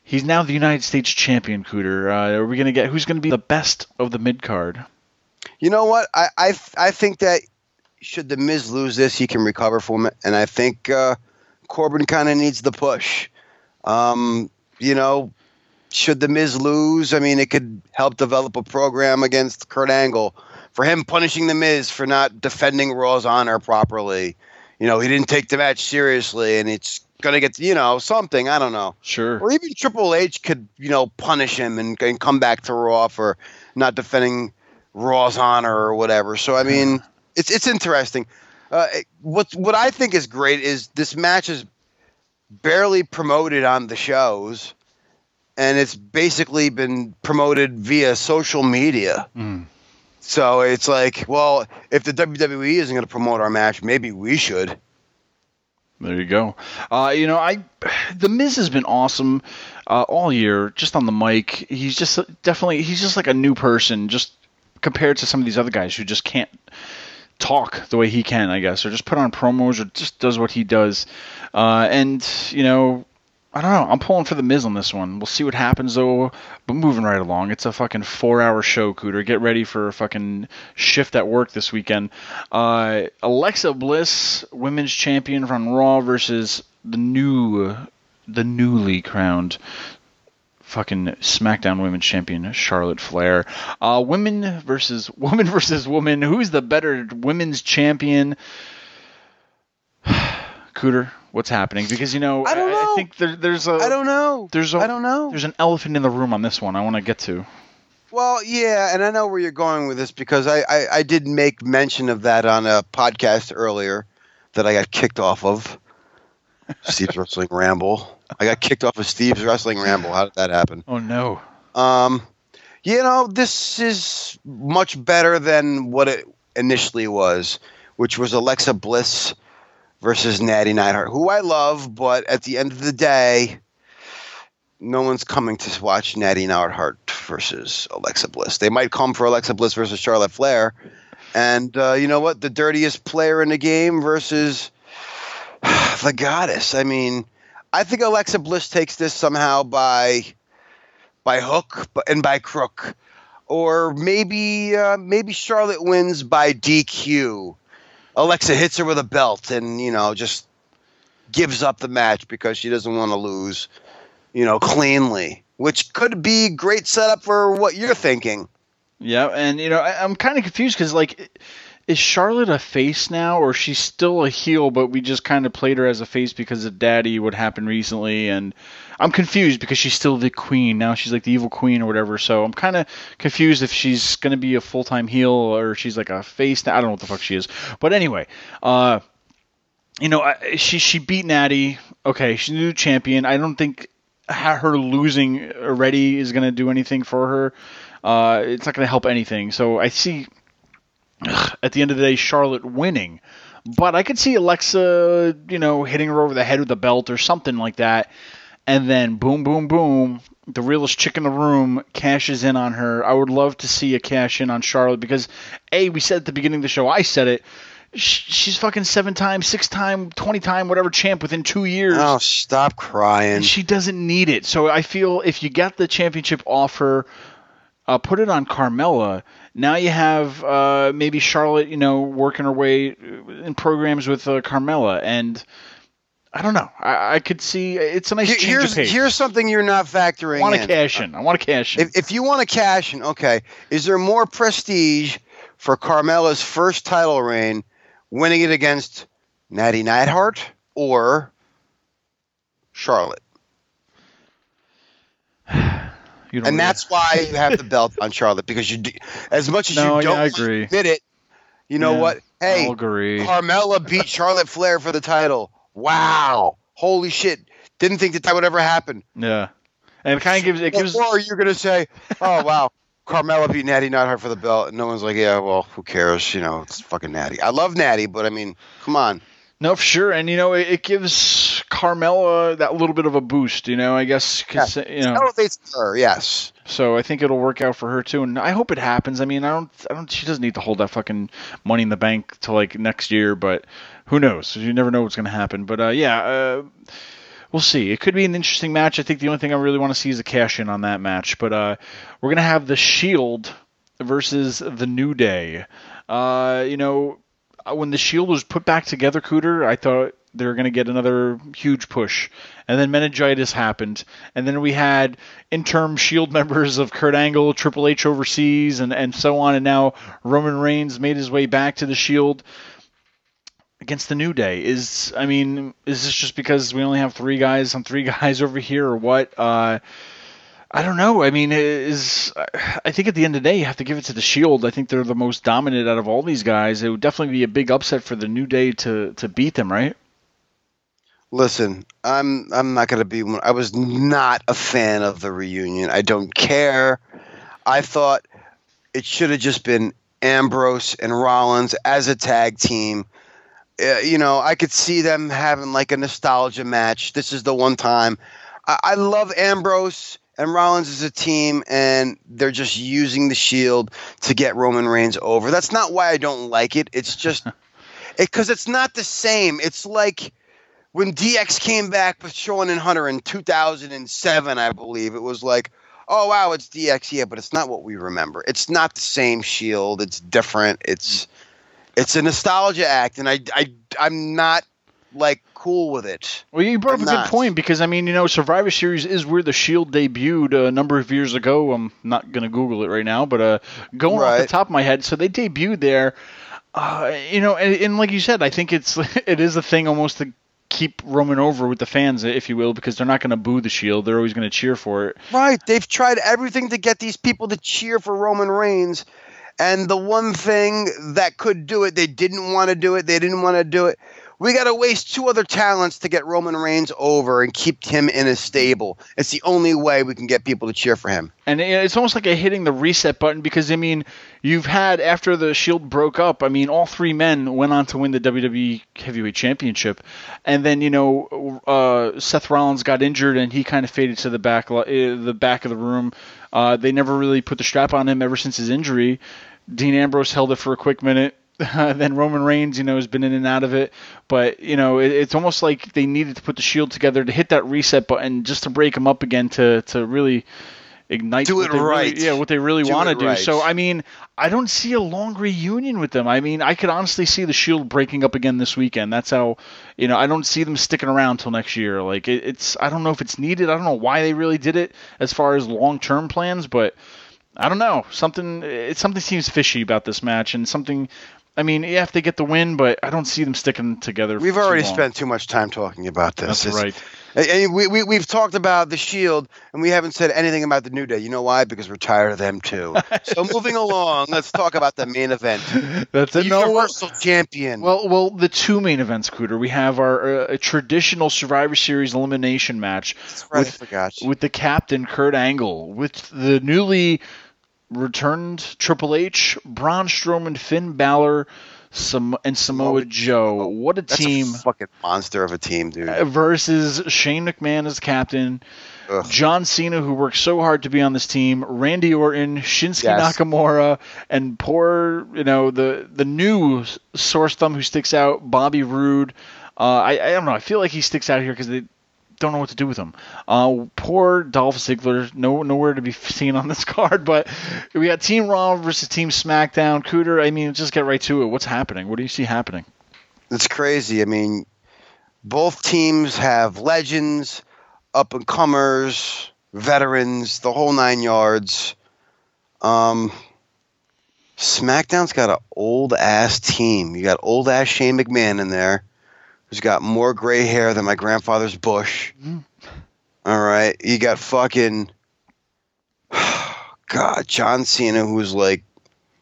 he's now the United States champion. Kuter, uh, are we gonna get who's gonna be the best of the mid card? You know what? I I I think that should the Miz lose this, he can recover from it, and I think uh, Corbin kind of needs the push. Um, you know, should the Miz lose, I mean, it could help develop a program against Kurt Angle. for him punishing the Miz for not defending Raw's honor properly. You know, he didn't take the match seriously, and it's gonna get you know something. I don't know. Sure. Or even Triple H could you know punish him and, and come back to Raw for not defending Raw's honor or whatever. So I mean, it's it's interesting. Uh, what what I think is great is this match is barely promoted on the shows, and it's basically been promoted via social media. Mm. So it's like, well, if the WWE isn't going to promote our match, maybe we should. There you go. Uh, you know, I the Miz has been awesome uh, all year, just on the mic. He's just definitely he's just like a new person, just compared to some of these other guys who just can't talk the way he can, I guess, or just put on promos or just does what he does. Uh, and you know, I don't know. I'm pulling for the Miz on this one. We'll see what happens though. But moving right along, it's a fucking four-hour show, Kuter. Get ready for a fucking shift at work this weekend. Uh, Alexa Bliss, women's champion from Raw versus the new, the newly crowned fucking SmackDown Women's Champion Charlotte Flair. Uh, women versus woman versus woman. Who's the better women's champion? Kuter, what's happening? Because you know, I don't know. I think there, there's a. I don't know. There's a. I don't know. There's an elephant in the room on this one. I want to get to. Well, yeah, and I know where you're going with this because I, I, I did make mention of that on a podcast earlier that I got kicked off of. Steve's Wrestling Ramble. I got kicked off of Steve's Wrestling Ramble. How did that happen? Oh no. Um, you know, this is much better than what it initially was, which was Alexa Bliss versus Natty Neidhart, who I love, but at the end of the day, no one's coming to watch Natty Neidhart versus Alexa Bliss. They might come for Alexa Bliss versus Charlotte Flair, and uh, you know what? The dirtiest player in the game versus the goddess. I mean, I think Alexa Bliss takes this somehow by by hook and by crook, or maybe uh, maybe Charlotte wins by DQ. Alexa hits her with a belt and you know just gives up the match because she doesn't want to lose, you know, cleanly, which could be great setup for what you're thinking. Yeah, and you know, I, I'm kind of confused because like is Charlotte a face now, or she's still a heel, but we just kind of played her as a face because of Daddy, what happened recently, and I'm confused because she's still the queen now. She's like the evil queen or whatever. So I'm kind of confused if she's gonna be a full time heel or she's like a face. Now. I don't know what the fuck she is, but anyway, uh, you know, she she beat Natty. Okay, she's new champion. I don't think her losing already is gonna do anything for her. Uh, it's not gonna help anything. So I see at the end of the day, Charlotte winning. But I could see Alexa, you know, hitting her over the head with a belt or something like that. And then boom, boom, boom, the realest chick in the room cashes in on her. I would love to see a cash in on Charlotte because, A, we said at the beginning of the show, I said it, she's fucking seven time, six time, 20 time, whatever champ within two years. Oh, stop crying. And she doesn't need it. So I feel if you get the championship off her, uh, put it on Carmella. Now you have uh, maybe Charlotte, you know, working her way in programs with uh, Carmella, and I don't know. I, I could see it's a nice change here's, of pace. Here's something you're not factoring. I want to in. cash in. I want to cash in. If, if you want to cash in, okay. Is there more prestige for Carmella's first title reign, winning it against Natty Neidhart or Charlotte? And really... that's why you have the belt on Charlotte because you, do, as much as no, you don't yeah, I agree. admit it, you know yeah, what? Hey, I'll agree. Carmella beat Charlotte Flair for the title. Wow! Holy shit! Didn't think that that would ever happen. Yeah, and it kind of gives it gives. Or you're gonna say, "Oh wow, Carmella beat Natty Neidhart for the belt," and no one's like, "Yeah, well, who cares? You know, it's fucking Natty." I love Natty, but I mean, come on. No, for sure, and you know it, it, gives Carmella that little bit of a boost. You know, I guess cause, yeah. you know elevates her. Yes. So I think it'll work out for her too, and I hope it happens. I mean, I don't, I don't. She doesn't need to hold that fucking money in the bank till like next year, but who knows? You never know what's going to happen. But uh, yeah, uh, we'll see. It could be an interesting match. I think the only thing I really want to see is a cash in on that match. But uh, we're gonna have the Shield versus the New Day. Uh, you know, when the Shield was put back together, Kuter, I thought they were going to get another huge push. And then meningitis happened. And then we had interim Shield members of Kurt Angle, Triple H overseas, and, and so on. And now Roman Reigns made his way back to the Shield against the New Day. Is I mean, is this just because we only have three guys on three guys over here, or what? Uh, I don't know. I mean, is I think at the end of the day, you have to give it to the Shield. I think they're the most dominant out of all these guys. It would definitely be a big upset for the New Day to to beat them, right? Listen, I'm I'm not gonna be. I was not a fan of the reunion. I don't care. I thought it should have just been Ambrose and Rollins as a tag team. Uh, you know, I could see them having like a nostalgia match. This is the one time. I, I love Ambrose and Rollins is a team, and they're just using the Shield to get Roman Reigns over. That's not why I don't like it. It's just it because it, it's not the same. It's like when DX came back with Shawn and Hunter in 2007, I believe it was like, oh wow, it's DX, yeah, but it's not what we remember. It's not the same Shield. It's different. It's it's a nostalgia act, and I I I'm not like cool with it. Well, you brought I'm up a not. good point because I mean, you know, Survivor Series is where the Shield debuted a number of years ago. I'm not gonna Google it right now, but uh, going off the top of my head, so they debuted there. Uh, you know, and, and like you said, I think it's it is a thing almost to keep Roman over with the fans, if you will, because they're not going to boo the Shield; they're always going to cheer for it. Right. They've tried everything to get these people to cheer for Roman Reigns. And the one thing that could do it, they didn't want to do it. They didn't want to do it. We got to waste two other talents to get Roman Reigns over and keep him in a stable. It's the only way we can get people to cheer for him. And it's almost like a hitting the reset button because I mean, you've had after the Shield broke up. I mean, all three men went on to win the WWE Heavyweight Championship, and then you know uh, Seth Rollins got injured and he kind of faded to the back uh, the back of the room. Uh, they never really put the strap on him ever since his injury. Dean Ambrose held it for a quick minute. then Roman Reigns, you know, has been in and out of it. But you know, it, it's almost like they needed to put the Shield together to hit that reset button, just to break them up again, to to really ignite Do what it they really- right. yeah, what they really want to do. right. So I mean, I don't see a long reunion with them. I mean, I could honestly see the Shield breaking up again this weekend. That's how, you know, I don't see them sticking around till next year. Like it, it's, I don't know if it's needed. I don't know why they really did it as far as long term plans, but I don't know. Something, it something seems fishy about this match, and something. I mean, yeah, if they get the win, but I don't see them sticking together. We've for too already long. spent too much time talking about this. That's It's- right. And- we, we, we've talked about the Shield, and we haven't said anything about the New Day. You know why? Because we're tired of them too. so moving along, let's talk about the main event. That's it. No, Universal Champion. Well, well, the two main events, Kuter. We have our uh, traditional Survivor Series elimination match right, with with the captain Kurt Angle, with the newly returned Triple H, Braun Strowman, Finn Balor, Sam- and Samoa Joe. What a That's team! a fucking monster of a team, dude. Uh, versus Shane McMahon as captain, Ugh. John Cena, who worked so hard to be on this team, Randy Orton, Shinsuke Yes. Nakamura, and poor, you know, the the new source thumb who sticks out, Bobby Roode. Uh, I, I don't know. I feel like he sticks out here because they don't know what to do with him. Uh, poor Dolph Ziggler, no nowhere to be seen on this card. But we got Team Raw versus Team SmackDown. Kuter, I mean, just get right to it. What's happening? What do you see happening? It's crazy. I mean, both teams have legends, up and comers, veterans, the whole nine yards. Um, SmackDown's got an old ass team. You got old ass Shane McMahon in there, who's got more gray hair than my grandfather's bush. Mhm. All right, you got fucking God, John Cena, who's like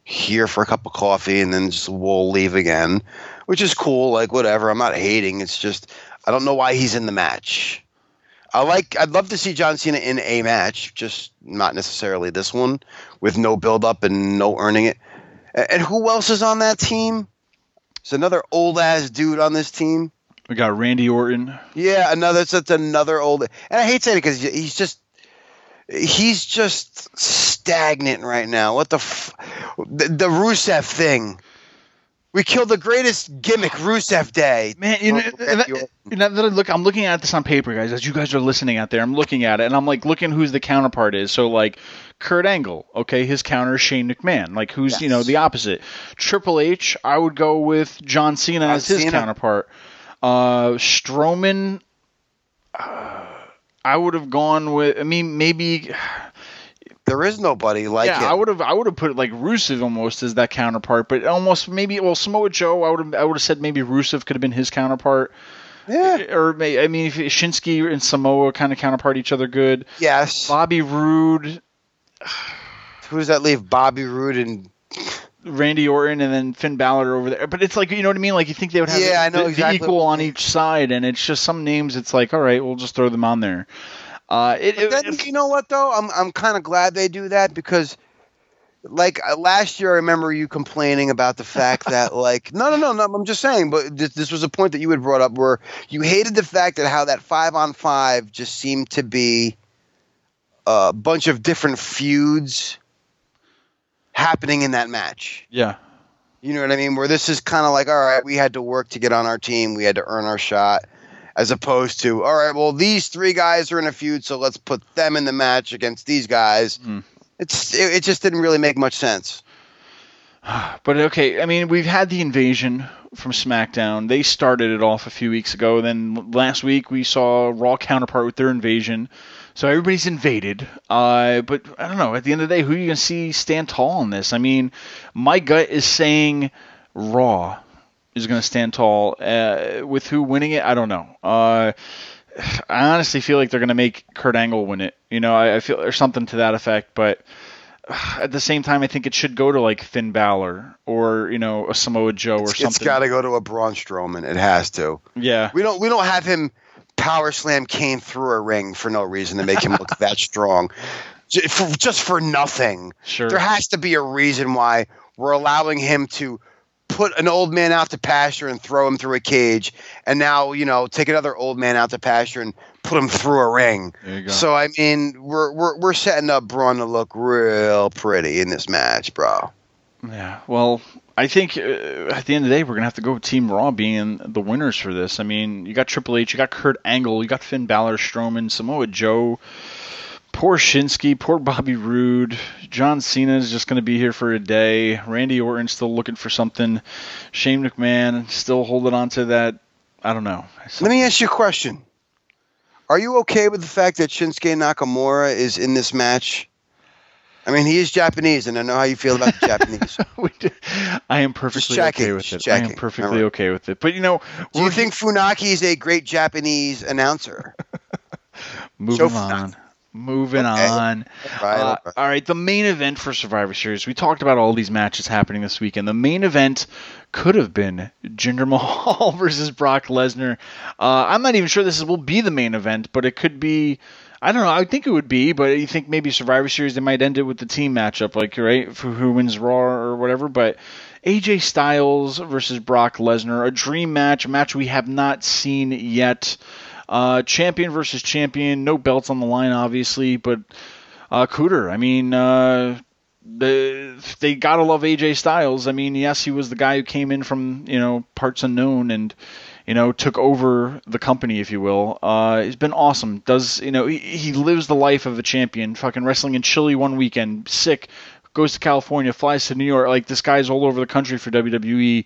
here for a cup of coffee and then just will leave again which is cool. Like whatever, I'm not hating. It's just I don't know why he's in the match. I like. I'd love to see John Cena in a match, just not necessarily this one, with no build up and no earning it. And who else is on that team? There's another old ass dude on this team. We got Randy Orton. Yeah, another. That's another old. And I hate saying it because he's just. He's just stagnant right now. What the, f- the the Rusev thing? We killed the greatest gimmick, Rusev Day. Man, you know, Oh, and that- Randy Orton. you know, that look, I'm looking at this on paper, guys. As you guys are listening out there, I'm looking at it, and I'm like looking who's the counterpart is. So like, Kurt Angle, okay, his counter is Shane McMahon. Like, who's you know the opposite? Triple H, I would go with John Cena John as his Cena. counterpart. Uh, Strowman, uh, I would have gone with. I mean, maybe. There is nobody like yeah, him. I would have. I would have put like Rusev almost as that counterpart, but almost maybe. Well, Samoa Joe, I would have. I would have said maybe Rusev could have been his counterpart. yeah. Or may, I mean, if Shinsuke and Samoa kind of counterpart each other good. Yes. Bobby Roode, Who does that leave? Bobby Roode and Randy Orton, and then Finn Balor over there. But it's like you know what I mean. Like you think they would have Yeah, the, I know the- the exactly equal on each side, and it's just some names. It's like all right, we'll just throw them on there. Uh, it- then, you know what though? I'm I'm kind of glad they do that because, like uh, last year, I remember you complaining about the fact that like no no no no I'm just saying, but this, this was a point that you had brought up where you hated the fact that how that five on five just seemed to be a bunch of different feuds happening in that match. yeah, You know what I mean? Where this is kind of like, all right, we had to work to get on our team, we had to earn our shot, as opposed to, all right, well, these three guys are in a feud, so let's put them in the match against these guys. Hmm. It's it, it just didn't really make much sense. but okay. I mean, we've had the invasion from SmackDown. They started it off a few weeks ago. Then last week we saw Raw counterpart with their invasion. So everybody's invaded. Uh, but I don't know. At the end of the day, who are you gonna see stand tall in this? I mean, my gut is saying Raw is gonna stand tall. Uh, with who winning it, I don't know. Uh, I honestly feel like they're gonna make Kurt Angle win it. You know, I, I feel or something to that effect. But at the same time, I think it should go to like Finn Balor or you know a Samoa Joe or It's, something. it's got to go to a Braun Strowman. It has to. yeah, We don't we don't have him power slam Kane through a ring for no reason to make him look that strong, just for nothing. sure. There has to be a reason why we're allowing him to put an old man out to pasture and throw him through a cage, and now you know take another old man out to pasture and put him through a ring. There you go. So I mean, we're we're we're setting up Braun to look real pretty in this match, bro. Yeah, well, I think uh, at the end of the day, we're gonna have to go with Team Raw being the winners for this. I mean, you got Triple H, you got Kurt Angle, you got Finn Balor, Strowman, Samoa Joe, poor Shinsuke, poor Bobby Roode, John Cena is just gonna be here for a day. Randy Orton still looking for something. Shane McMahon still holding on to that. I don't know. Let me ask you a question. Are you okay with the fact that Shinsuke Nakamura is in this match? I mean, he is Japanese, and I know how you feel about the Japanese. Do- I am perfectly checking, okay with it. I am perfectly Alright. okay with it. But you know, Do you think Funaki is a great Japanese announcer? moving so- on? Moving Okay. on. Right. Uh, all right, the main event for Survivor Series. We talked about all these matches happening this weekend. The main event could have been Jinder Mahal versus Brock Lesnar. Uh, I'm not even sure this is, will be the main event, but it could be. I don't know. I think it would be, but you think maybe Survivor Series they might end it with the team matchup, like right for who wins Raw or whatever. But AJ Styles versus Brock Lesnar, a dream match, a match we have not seen yet. Uh, champion versus champion, no belts on the line, obviously, but uh, Kuter. I mean, uh, the they gotta love AJ Styles. I mean, yes, he was the guy who came in from you know parts unknown and you know took over the company, if you will. Uh, he's been awesome. Does you know he, he lives the life of a champion. Fucking wrestling in Chile one weekend, sick. Goes to California, flies to New York. Like this guy's all over the country for WWE.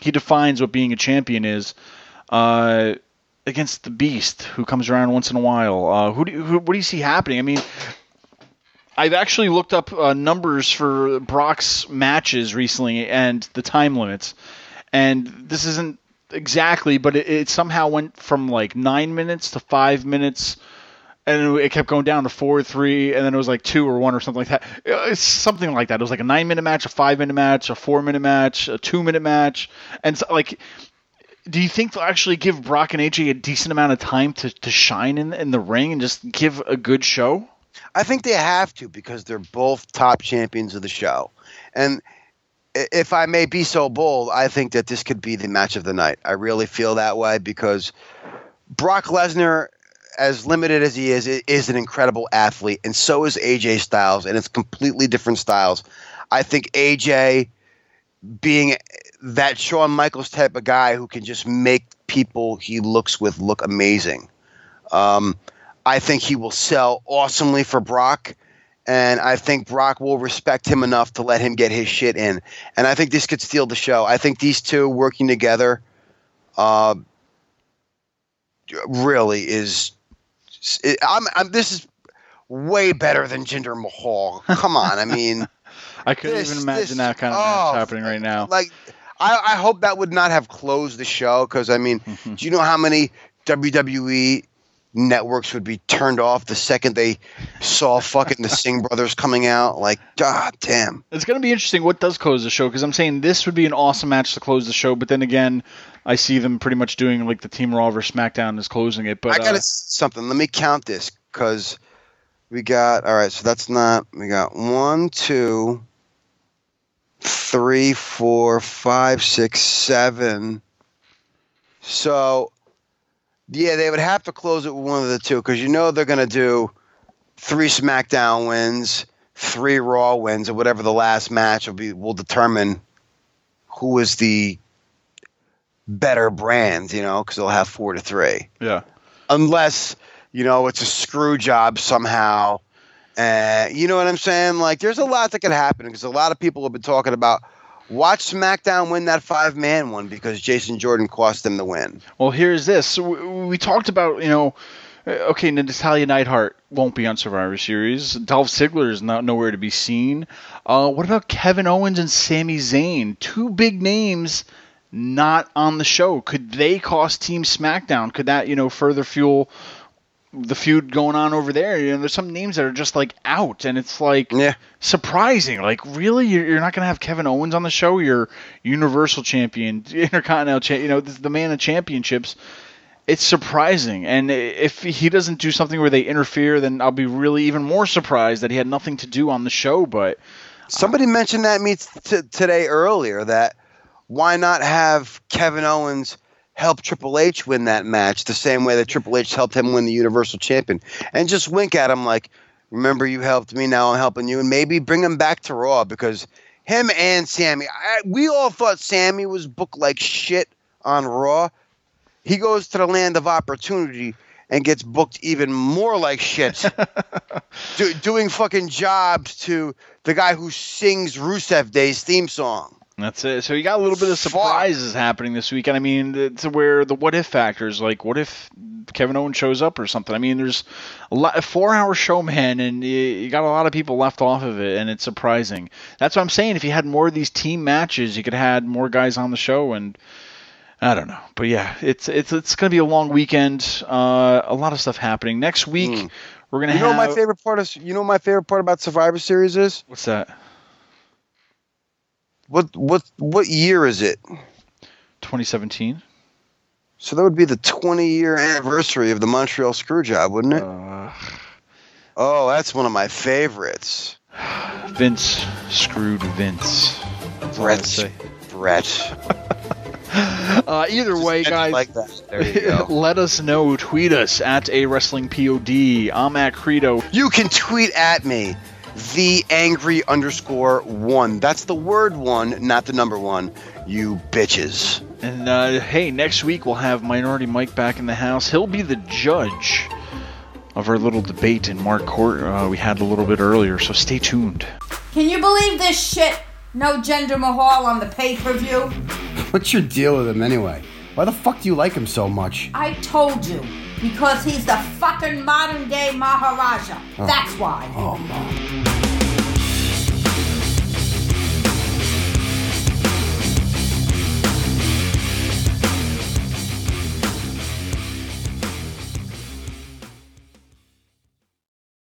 He defines what being a champion is. Uh, against the Beast, who comes around once in a while. Uh, who, do you, who what do you see happening? I mean, I've actually looked up uh, numbers for Brock's matches recently and the time limits, and this isn't exactly, but it, it somehow went from like nine minutes to five minutes. And it kept going down to four, three, and then it was like two or one or something like that. Uh, it's something like that. It was like a nine-minute match, a five-minute match, a four-minute match, a two-minute match, and so, like do you think they'll actually give Brock and AJ a decent amount of time to, to shine in in the ring and just give a good show? I think they have to because they're both top champions of the show. And if I may be so bold, I think that this could be the match of the night. I really feel that way because Brock Lesnar, as limited as he is, is an incredible athlete, and so is AJ Styles, and it's completely different styles. I think AJ being that Shawn Michaels type of guy who can just make people he looks with look amazing. Um, I think he will sell awesomely for Brock, and I think Brock will respect him enough to let him get his shit in. And I think this could steal the show. I think these two working together, uh, really is. It, I'm, I'm. This is way better than Jinder Mahal. Come on, I mean, I couldn't this- even imagine this- that kind of oh, match happening right now. like, I, I hope that would not have closed the show because I mean, do you know how many WWE networks would be turned off the second they saw fucking the Singh brothers coming out? Like, god damn. It's going to be interesting what does close the show because I'm saying this would be an awesome match to close the show, but then again, I see them pretty much doing like the Team Raw versus SmackDown is closing it. But I got uh, something. Let me count this because we got all right. So that's not. We got one, two, three, four, five, six, seven. So yeah, they would have to close it with one of the two because you know they're gonna do three SmackDown wins, three Raw wins, or whatever the last match will be. Will determine who is the better brand. You know, because they'll have four to three yeah, unless you know it's a screw job somehow. Uh, you know what I'm saying? Like, there's a lot that could happen because a lot of people have been talking about watch SmackDown win that five man one because Jason Jordan cost them the win. Well, here's this. So we, talked about, you know, uh, okay, Natalya Neidhart won't be on Survivor Series. Dolph Ziggler is not nowhere to be seen. Uh, what about Kevin Owens and Sami Zayn? Two big names not on the show. Could they cost Team SmackDown? Could that, you know, further fuel the feud going on over there? You know, there's some names that are just like out, and it's like Yeah. surprising. Like, really, you're, you're not going to have Kevin Owens on the show? You're Universal Champion, Intercontinental Champion. You know, the man of championships. It's surprising, and if he doesn't do something where they interfere, then I'll be really even more surprised that he had nothing to do on the show. But uh, Somebody mentioned that me t- today earlier that why not have Kevin Owens help Triple H win that match the same way that Triple H helped him win the Universal Champion and just wink at him like, remember you helped me, now I'm helping you, and maybe bring him back to Raw because him and Sami, I, we all thought Sami was booked like shit on Raw. He goes to the land of opportunity and gets booked even more like shit do, doing fucking jobs to the guy who sings Rusev Day's theme song. That's it. So you got a little bit of Fuck. surprises happening this weekend. I mean, it's where the what if factors, like what if Kevin Owens shows up or something. I mean, there's a lot, a four hour show, man, and you, you got a lot of people left off of it, and it's surprising. That's what I'm saying. If you had more of these team matches, you could have had more guys on the show, and I don't know, but yeah, it's it's it's gonna be a long weekend. Uh, a lot of stuff happening next week. Mm. We're gonna You know have my favorite part of you know what my favorite part about Survivor Series is? what's that? What what what year is it? 2017. So that would be the 20 year anniversary of the Montreal Screwjob, wouldn't it? Uh, Oh, that's one of my favorites. Vince screwed Vince. That's Bret. Bret. Uh, either way, guys, like that. There you go. let us know. Tweet us at a wrestling pod. I'm at Credo. You can tweet at me, the angry underscore one. That's the word one, not the number one. You bitches. And uh, hey, next week we'll have Minority Mike back in the house. He'll be the judge of our little debate in Mark Court uh, we had a little bit earlier. So stay tuned. Can you believe this shit? No Jinder Mahal on the pay per view? What's your deal with him anyway? Why the fuck do you like him so much? I told you. Because he's the fucking modern day Maharaja. Oh. That's why. Oh.